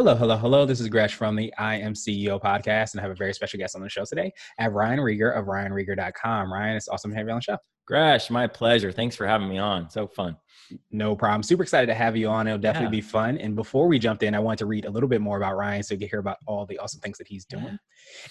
Hello, hello, hello. This is Gresh from the I Am CEO podcast, and I have a very special guest on the show today at Ryan Rieger of RyanRieger.com. Ryan, it's awesome to have you on the show. Gresh, my pleasure. Thanks for having me on. So fun. No problem. Super excited to have you on. It'll definitely yeah. be fun. And before we jumped in, I wanted to read a little bit more about Ryan so you can hear about all the awesome things that he's doing. Yeah.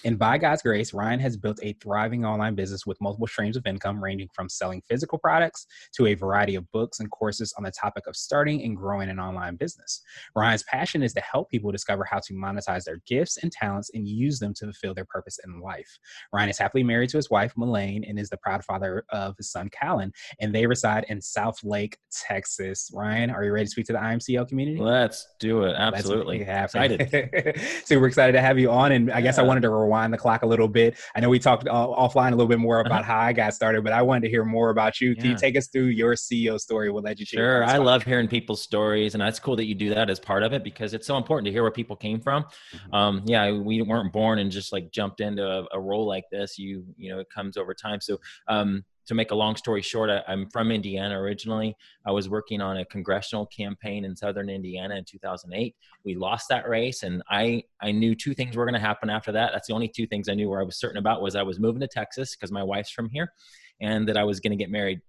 And by God's grace, Ryan has built a thriving online business with multiple streams of income, ranging from selling physical products to a variety of books and courses on the topic of starting and growing an online business. Ryan's passion is to help people discover how to monetize their gifts and talents and use them to fulfill their purpose in life. Ryan is happily married to his wife, Melaine, and is the proud father of his son, Callan, and they reside in Southlake, Texas. Ryan, are you ready to speak to the I Am CEO community? Let's do it. Absolutely. Excited. Super excited to have you on. And I guess I wanted to rewind the clock a little bit. I know we talked uh, offline a little bit more about uh-huh. how I got started, but I wanted to hear more about you. Yeah. Can you take us through your CEO story? We'll let you Sure. I love hearing people's stories. And that's cool that you do that as part of it because it's so important to hear where people came from. Mm-hmm. Um, yeah, we weren't born and just like jumped into a, a, role like this. You, you know, it comes over time. So, um, to make a long story short, I, am from Indiana originally. I was working on a congressional campaign in southern Indiana in 2008. We lost that race, and I I knew two things were going to happen after that. That's the only two things I knew where I was certain about was I was moving to Texas because my wife's from here, and that I was going to get married.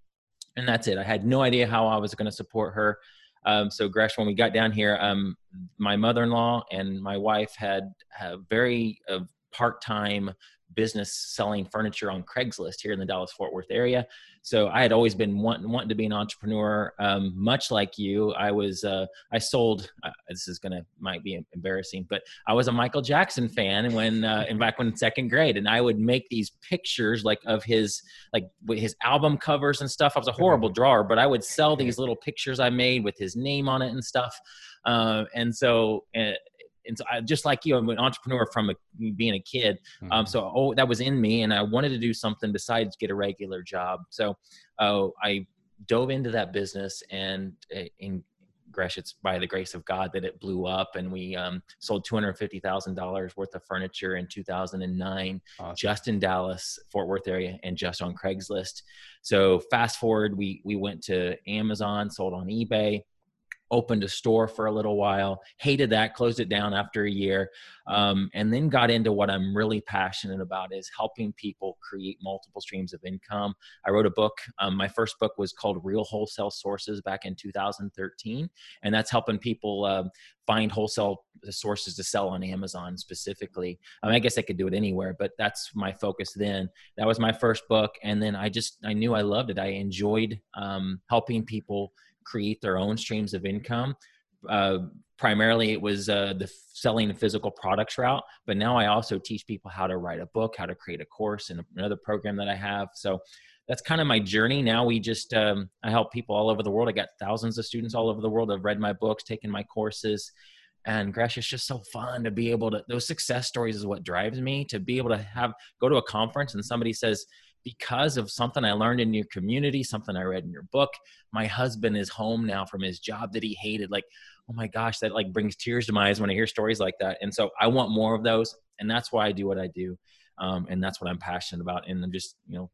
And that's it. I had no idea how I was going to support her. Um, so Gresh, when we got down here, um, my mother-in-law and my wife had a very uh, part-time business selling furniture on Craigslist here in the Dallas Fort Worth area. So I had always been wanting, wanting to be an entrepreneur. Um, much like you, I was uh, I sold. Uh, this is gonna might be embarrassing, but I was a Michael Jackson fan when uh, in back when in second grade, and I would make these pictures like of his like his album covers and stuff. I was a horrible drawer, but I would sell these little pictures I made with his name on it and stuff. Uh, and so uh, and so I, just like you, I'm an entrepreneur from a, being a kid. Um, mm-hmm. Um, so oh, that was in me, and I wanted to do something besides get a regular job. So uh, I dove into that business, and uh, in Gresh, it's by the grace of God that it blew up, and we um, sold two hundred fifty thousand dollars worth of furniture in two thousand and nine, awesome. just in Dallas, Fort Worth area, and just on Craigslist. So fast forward, we we went to Amazon, sold on eBay opened a store for a little while hated that closed it down after a year um, and then got into what i'm really passionate about is helping people create multiple streams of income. I wrote a book um, my first book was called real wholesale sources back in 2013 and that's helping people uh, find wholesale sources to sell on amazon specifically. I, mean, I guess i could do it anywhere but that's my focus then. That was my first book and then i just i knew i loved it. I enjoyed um, helping people create their own streams of income. Uh, primarily, it was uh, the selling physical products route, but now I also teach people how to write a book, how to create a course, and another program that I have. So that's kind of my journey. Now we just um, I help people all over the world. I got thousands of students all over the world I've read my books, taken my courses, and Gresh, it's just so fun to be able to. Those success stories is what drives me to be able to have go to a conference and somebody says, because of something I learned in your community, something I read in your book. My husband is home now from his job that he hated. Like, oh my gosh, that like brings tears to my eyes when I hear stories like that. And so I want more of those. And that's why I do what I do. Um, and that's what I'm passionate about. And I'm just, you know,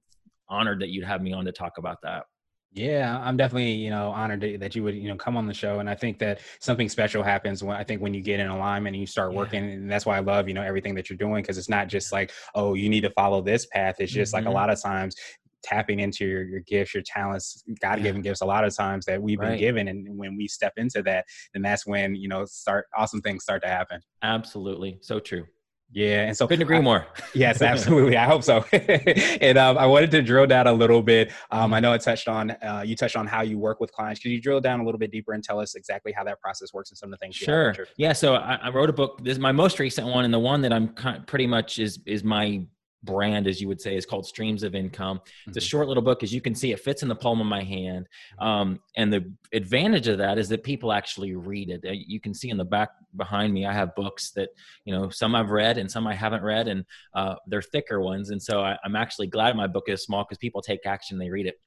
honored that you'd have me on to talk about that. Yeah, I'm definitely, you know, honored that you would, you know, come on the show. And I think that something special happens when I think when you get in alignment and you start yeah. working. And that's why I love, you know, everything that you're doing because it's not just like, oh, you need to follow this path. It's just mm-hmm. like a mm-hmm. lot of times tapping into your, your gifts, your talents, God given yeah. gifts, a lot of times that we've right. been given. And when we step into that, then that's when, you know, start awesome things start to happen. Absolutely. So true. Yeah, and so couldn't agree I, more. yes, absolutely. I hope so. and um, I wanted to drill down a little bit. Um, I know it touched on uh, you touched on how you work with clients. Could you drill down a little bit deeper and tell us exactly how that process works and some of the things? Sure. Yeah. So I, I, wrote a book. This is my most recent one, and the one that I'm kind of pretty much is is my brand, as you would say, is called Streams of Income. It's a mm-hmm. short little book. As you can see, it fits in the palm of my hand. Um, and the advantage of that is that people actually read it. Uh, you can see in the back behind me, I have books that, you know, some I've read and some I haven't read, and uh, they're thicker ones. And so I, I'm actually glad my book is small because people take action, they read it.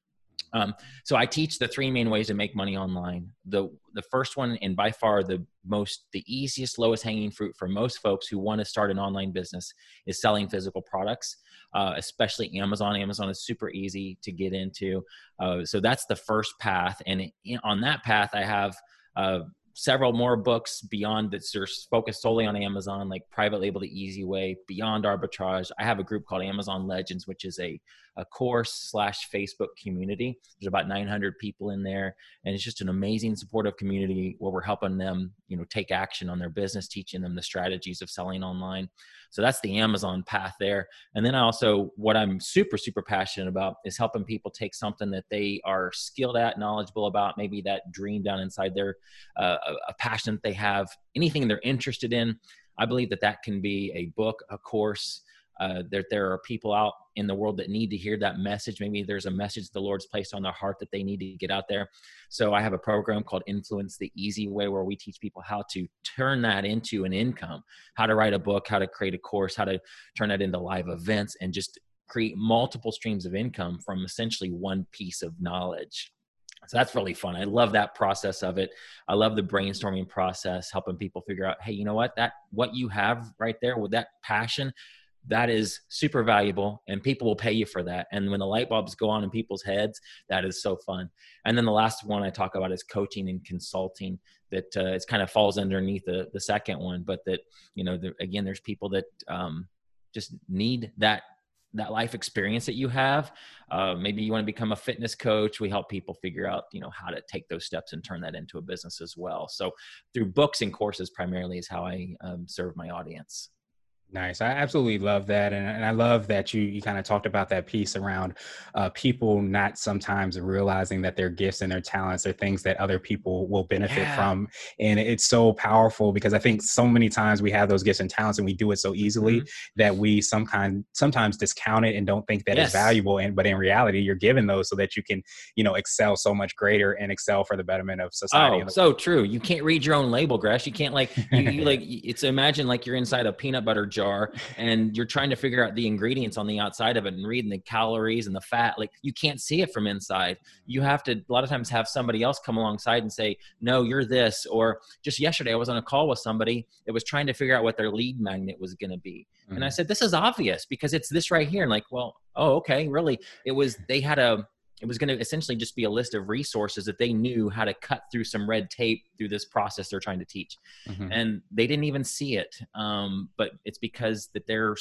Um, so I teach the three main ways to make money online. The the first one, and by far the most, the easiest, lowest hanging fruit for most folks who want to start an online business is selling physical products, uh, especially Amazon. Amazon is super easy to get into. Uh, so that's the first path, and on that path, I have. Uh, several more books beyond that are focused solely on Amazon, like Private Label the Easy Way, Beyond Arbitrage. I have a group called Amazon Legends, which is a, a course slash Facebook community. There's about 900 people in there, and it's just an amazing supportive community where we're helping them, you know, take action on their business, teaching them the strategies of selling online. So that's the Amazon path there. And then I also, what I'm super, super passionate about is helping people take something that they are skilled at, knowledgeable about, maybe that dream down inside their, uh, a passion that they have, anything they're interested in. I believe that that can be a book, a course, uh, there, there are people out in the world that need to hear that message. Maybe there's a message the Lord's placed on their heart that they need to get out there. So I have a program called Influence the Easy Way where we teach people how to turn that into an income, how to write a book, how to create a course, how to turn that into live events, and just create multiple streams of income from essentially one piece of knowledge. So that's really fun. I love that process of it. I love the brainstorming process, helping people figure out, hey, you know what? That what you have right there with that passion, that is super valuable and people will pay you for that. And when the light bulbs go on in people's heads that is so fun. And then the last one i talk about is coaching and consulting that uh, it kind of falls underneath the, the second one but that you know the, again there's people that um, just need that that life experience that you have. Uh, maybe you want to become a fitness coach. We help people figure out you know how to take those steps and turn that into a business as well. So through books and courses primarily is how i um, serve my audience Nice. I absolutely love that. And, and I love that you, you kind of talked about that piece around uh, people not sometimes realizing that their gifts and their talents are things that other people will benefit yeah. from. And it's so powerful because I think so many times we have those gifts and talents and we do it so easily mm-hmm. that we some kind, sometimes discount it and don't think that yes. it's valuable. And, but in reality, you're given those so that you can, you know, excel so much greater and excel for the betterment of society. Oh, so true. You can't read your own label, Gresh. You can't like, you, you like, it's imagine like you're inside a peanut butter jar jar and you're trying to figure out the ingredients on the outside of it and reading the calories and the fat like you can't see it from inside you have to a lot of times have somebody else come alongside and say no you're this or just yesterday i was on a call with somebody that was trying to figure out what their lead magnet was going to be mm-hmm. and i mm-hmm. said this is obvious because it's this right here and like well oh okay really it was they had a it was going to essentially just be a list of resources that they knew how to cut through some red tape through this process they're trying to teach. Mm-hmm. and they didn't even see it um, but it's because that they're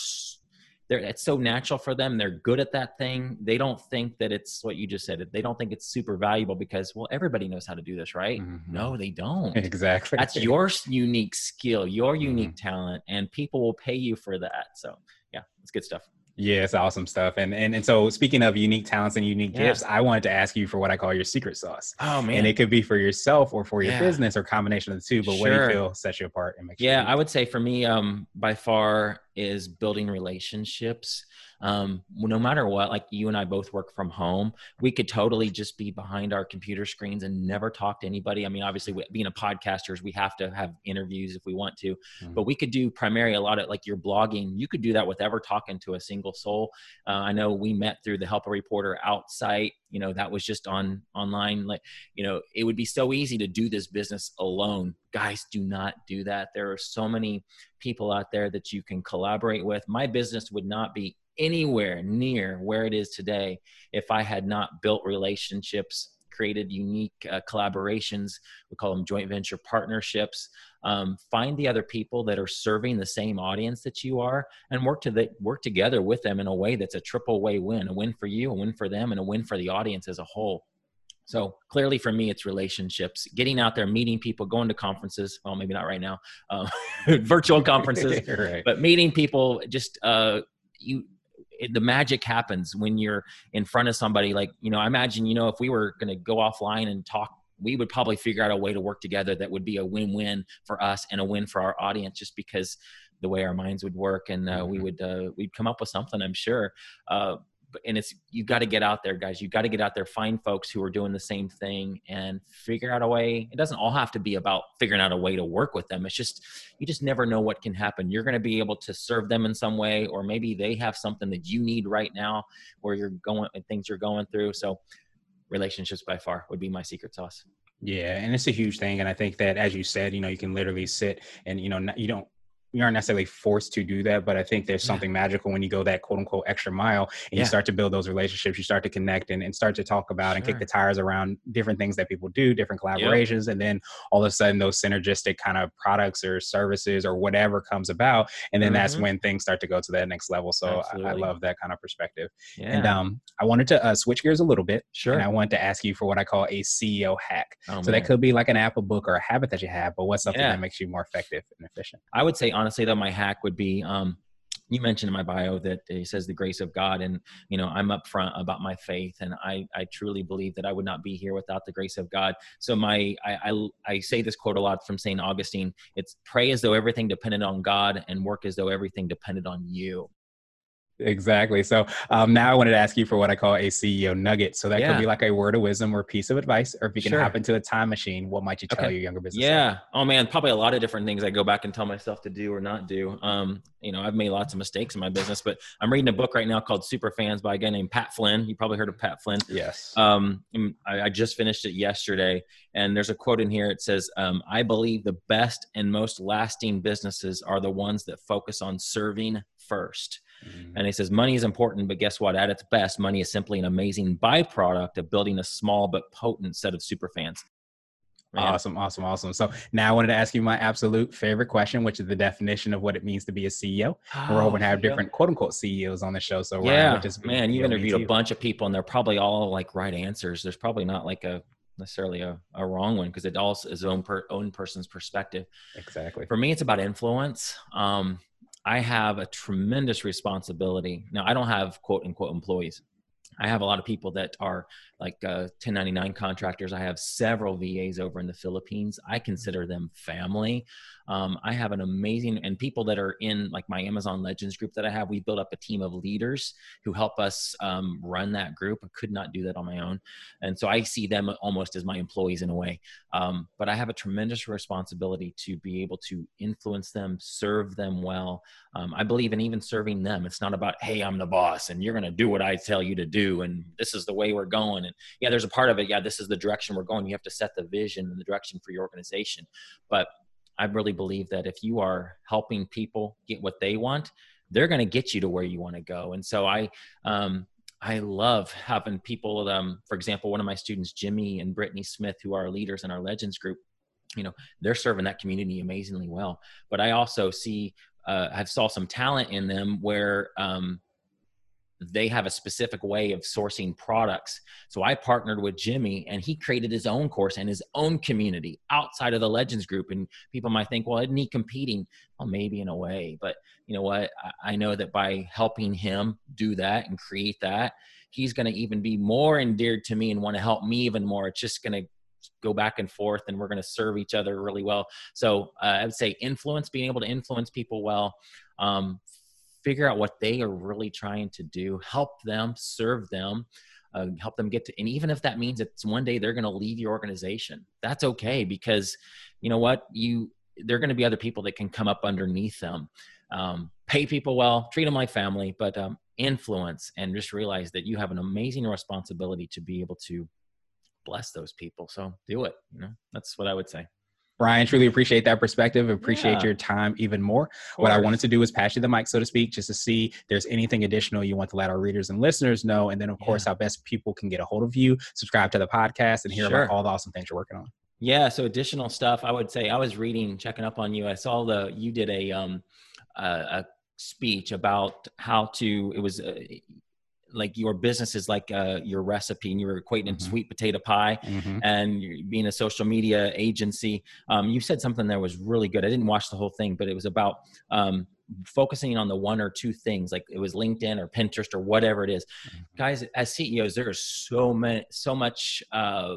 they're it's so natural for them they're good at that thing. They don't think that it's what you just said they don't think it's super valuable because well everybody knows how to do this right? Mm-hmm. no they don't. Exactly. That's your unique skill your unique mm-hmm. talent and people will pay you for that. So yeah it's good stuff yeah, it's awesome stuff. And and and so speaking of unique talents and unique yeah. gifts, I wanted to ask you for what I call your secret sauce. Oh man. And it could be for yourself or for your yeah. business or combination of the two. But sure. what do you feel sets you apart and makes Yeah, I would say for me, um, by far is building relationships um, no matter what, like you and I both work from home, we could totally just be behind our computer screens and never talk to anybody. I mean, obviously, being a podcasters, we have to have interviews if we want to, mm-hmm. but we could do primarily a lot of like your blogging. You could do that with ever talking to a single soul. Uh, I know we met through the Help a Reporter Out site. You know, that was just on online. Like, you know, it would be so easy to do this business alone. Guys, do not do that. There are so many people out there that you can collaborate with. My business would not be anywhere near where it is today if I had not built relationships, created unique uh, collaborations. We call them joint venture partnerships. Um, find the other people that are serving the same audience that you are, and work to the, work together with them in a way that's a triple way win: a win for you, a win for them, and a win for the audience as a whole. So clearly for me, it's relationships, getting out there, meeting people, going to conferences. Well, maybe not right now, uh, virtual conferences, right. but meeting people, just, uh, you, it, the magic happens when you're in front of somebody like you know i imagine you know if we were going to go offline and talk we would probably figure out a way to work together that would be a win-win for us and a win for our audience just because the way our minds would work and uh, we mm-hmm. would uh, we'd come up with something i'm sure uh, and it's you got to get out there guys. You got to get out there find folks who are doing the same thing and figure out a way. It doesn't all have to be about figuring out a way to work with them. It's just you just never know what can happen. You're going to be able to serve them in some way or maybe they have something that you need right now where you're going things you're going through. So relationships by far would be my secret sauce. Yeah, and it's a huge thing, and I think that, as you said, you know, you can literally sit and you know, you don't you aren't necessarily forced to do that, but I think there's something yeah. magical when you go that quote unquote extra mile and yeah. you start to build those relationships, you start to connect and, and start to talk about sure. and kick the tires around different things that people do, different collaborations. Yep. And then all of a sudden those synergistic kind of products or services or whatever comes about. And then mm-hmm. that's when things start to go to that next level. So I, I, love that kind of perspective. Yeah. And um, I wanted to uh, switch gears a little bit. Sure. And I wanted to ask you for what I call a CEO hack. Oh, so man. that could be like an Apple book or a habit that you have, but what's something that makes you more effective and efficient? I would say honestly though, my hack would be um, you mentioned in my bio that he says the grace of God, and you know I'm upfront about my faith, and I I truly believe that I would not be here without the grace of God. So my I I, I say this quote a lot from Saint Augustine. It's pray as though everything depended on God, and work as though everything depended on you. Exactly. So um, now I wanted to ask you for what I call a CEO nugget. So that yeah. could be like a word of wisdom or piece of advice, or if you can sure. hop into a time machine, what might you tell okay. your younger business? Yeah. Oh man, probably a lot of different things I go back and tell myself to do or not do. Um, you know, I've made lots of mistakes in my business, but I'm reading a book right now called Super Fans by a guy named Pat Flynn. You probably heard of Pat Flynn. Yes. Um, I, I just finished it yesterday, and there's a quote in here. It says, um, "I believe the best and most lasting businesses are the ones that focus on serving first. Mm-hmm. And he says, money is important, but guess what? At its best, money is simply an amazing byproduct of building a small but potent set of super fans. Man. Awesome, awesome, awesome. So now I wanted to ask you my absolute favorite question, which is the definition of what it means to be a CEO. Oh, We're hoping to have different quote unquote CEOs on the show. So yeah, just man, you've interviewed a bunch of people, and they're probably all like right answers. There's probably not like a necessarily a, a wrong one because it all is own per, own person's perspective. Exactly. For me, it's about influence. Um, I have a tremendous responsibility. Now, I don't have quote unquote employees. I have a lot of people that are like uh, 1099 contractors. I have several VAs over in the Philippines. I consider them family. Um, I have an amazing and people that are in like my Amazon Legends group that I have. We built up a team of leaders who help us um, run that group. I could not do that on my own, and so I see them almost as my employees in a way. Um, but I have a tremendous responsibility to be able to influence them, serve them well. Um, I believe in even serving them. It's not about hey, I'm the boss and you're going to do what I tell you to do, and this is the way we're going. And yeah, there's a part of it. Yeah, this is the direction we're going. You have to set the vision and the direction for your organization, but I really believe that if you are helping people get what they want, they're going to get you to where you want to go. And so I, um, I love having people. Um, for example, one of my students, Jimmy and Brittany Smith, who are leaders in our Legends group, you know, they're serving that community amazingly well. But I also see, uh, I saw some talent in them where um, they have a specific way of sourcing products. So I partnered with Jimmy and he created his own course and his own community outside of the Legends group. And people might think, well, isn't he competing? Well, maybe in a way. But you know what? I know that by helping him do that and create that, he's going to even be more endeared to me and want to help me even more. It's just going to go back and forth and we're going to serve each other really well. So uh, I would say influence, being able to influence people well. Um, figure out what they are really trying to do, help them, serve them, uh, help them get to, and even if that means it's one day they're going to leave your organization, that's okay because you know what you there are going to be other people that can come up underneath them. Um, pay people well, treat them like family, but um, influence and just realize that you have an amazing responsibility to be able to bless those people. So do it. You know, that's what I would say. Ryan, truly appreciate that perspective. Appreciate yeah. your time even more. What I wanted to do was pass you the mic, so to speak, just to see if there's anything additional you want to let our readers and listeners know. And then, of yeah. course, how best people can get a hold of you, subscribe to the podcast, and hear sure. about all the awesome things you're working on. Yeah. So additional stuff, I would say I was reading, checking up on you. I saw the, you did a, um, a, a speech about how to, it was, uh, like your business is like uh, your recipe and you were equating mm-hmm. sweet potato pie mm-hmm. and being a social media agency um, you said something that was really good i didn't watch the whole thing but it was about um, focusing on the one or two things like it was linkedin or pinterest or whatever it is. Mm-hmm. guys as ceos there is so many so much uh,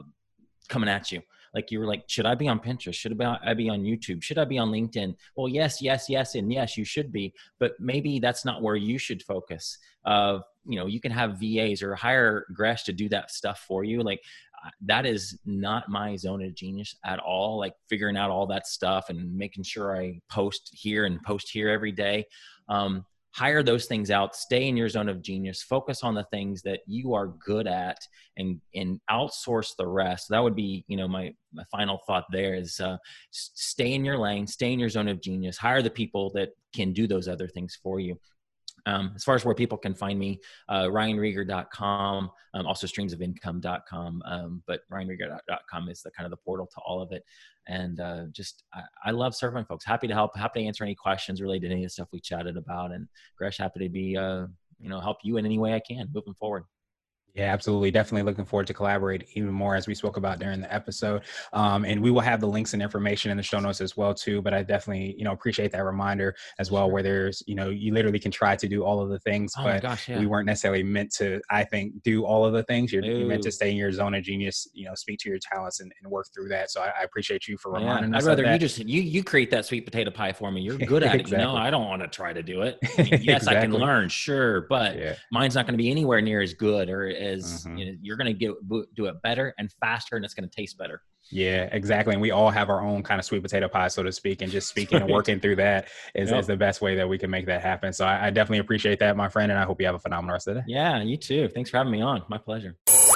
coming at you like you were like should i be on pinterest should i be on youtube should i be on linkedin well yes yes yes and yes you should be but maybe that's not where you should focus uh, you know you can have vas or hire gresh to do that stuff for you like that is not my zone of genius at all like figuring out all that stuff and making sure i post here and post here every day. Um, hire those things out stay in your zone of genius focus on the things that you are good at and and outsource the rest. That would be you know my my final thought there is uh, stay in your lane stay in your zone of genius hire the people that can do those other things for you um, as far as where people can find me, uh, ryanrieger.com, um, also streamsofincome.com. Um, but ryanrieger.com is the kind of the portal to all of it. And uh, just, I, I, love serving folks. Happy to help, happy to answer any questions related to any of the stuff we chatted about. And Gresh, happy to be, uh, you know, help you in any way I can moving forward. Yeah, absolutely. Definitely looking forward to collaborate even more as we spoke about during the episode. Um, and we will have the links and information in the show notes as well too. But I definitely, you know, appreciate that reminder as well, where there's, you know, you literally can try to do all of the things, oh but gosh, yeah. we weren't necessarily meant to, I think, do all of the things. You're, you're, meant to stay in your zone of genius, you know, speak to your talents and, and work through that. So I, I appreciate you for reminding yeah, us. I'd rather you just you you create that sweet potato pie for me. You're good at exactly. it. You know, I don't want to try to do it. I mean, yes, exactly. I can learn, sure, but yeah. mine's not going to be anywhere near as good or as mm-hmm. you know you're going to get do it better and faster, and it's going to taste better. Yeah, exactly. And we all have our own kind of sweet potato pie, so to speak. And just speaking and working through that is, yep. is the best way that we can make that happen. So I, I definitely appreciate that, my friend. And I hope you have a phenomenal rest of the day. Yeah, you too. Thanks for having me on. My pleasure.